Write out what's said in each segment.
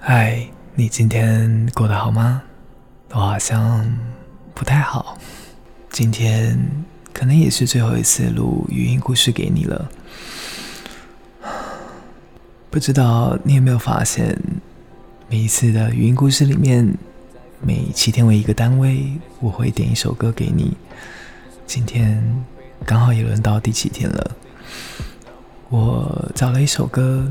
嗨，你今天过得好吗？我好像不太好。今天可能也是最后一次录语音故事给你了。不知道你有没有发现，每一次的语音故事里面，每七天为一个单位，我会点一首歌给你。今天刚好也轮到第七天了。我找了一首歌，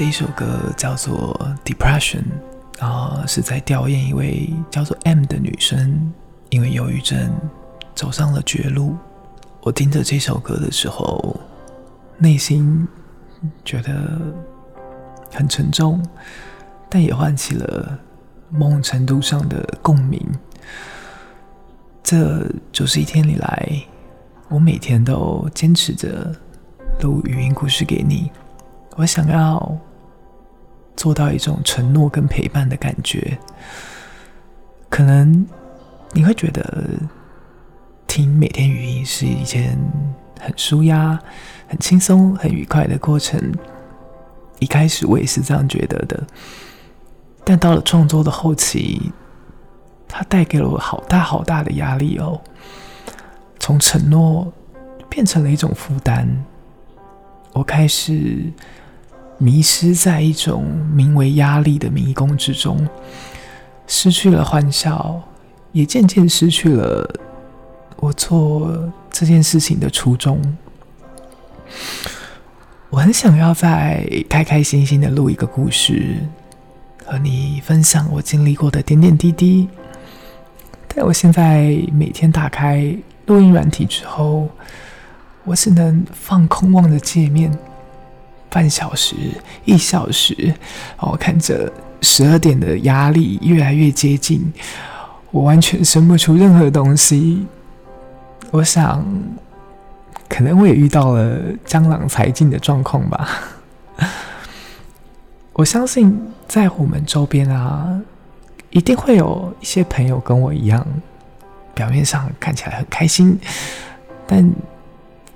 这一首歌叫做《Depression》，啊，是在吊唁一位叫做 M 的女生，因为忧郁症走上了绝路。我听着这首歌的时候，内心觉得很沉重，但也唤起了某种程度上的共鸣。这九十一天里来，我每天都坚持着录语音故事给你。我想要。做到一种承诺跟陪伴的感觉，可能你会觉得听每天语音是一件很舒压、很轻松、很愉快的过程。一开始我也是这样觉得的，但到了创作的后期，它带给了我好大好大的压力哦。从承诺变成了一种负担，我开始。迷失在一种名为压力的迷宫之中，失去了欢笑，也渐渐失去了我做这件事情的初衷。我很想要再开开心心的录一个故事，和你分享我经历过的点点滴滴。但我现在每天打开录音软体之后，我只能放空望着界面。半小时，一小时，我看着十二点的压力越来越接近，我完全生不出任何东西。我想，可能我也遇到了江郎才尽的状况吧。我相信，在我们周边啊，一定会有一些朋友跟我一样，表面上看起来很开心，但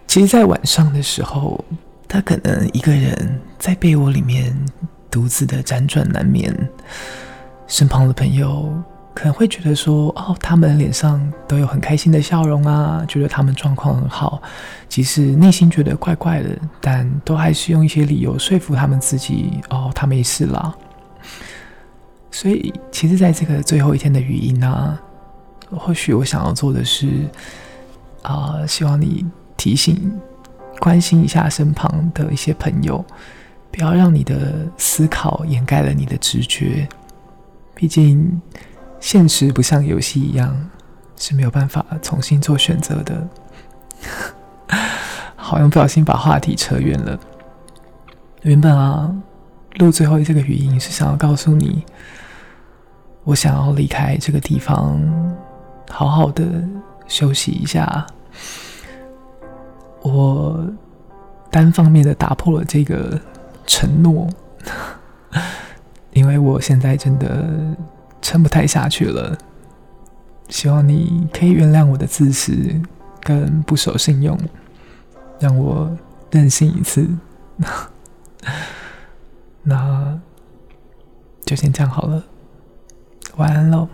其实，在晚上的时候。他可能一个人在被窝里面独自的辗转难眠，身旁的朋友可能会觉得说：“哦，他们脸上都有很开心的笑容啊，觉得他们状况很好。”其实内心觉得怪怪的，但都还是用一些理由说服他们自己：“哦，他没事啦。”所以，其实，在这个最后一天的语音啊，或许我想要做的是啊、希望你提醒。关心一下身旁的一些朋友，不要让你的思考掩盖了你的直觉。毕竟，现实不像游戏一样是没有办法重新做选择的。好像不小心把话题扯远了。原本啊，录最后这个语音是想要告诉你，我想要离开这个地方，好好的休息一下。我单方面的打破了这个承诺，因为我现在真的撑不太下去了。希望你可以原谅我的自私跟不守信用，让我任性一次。那就先这样好了，晚安喽。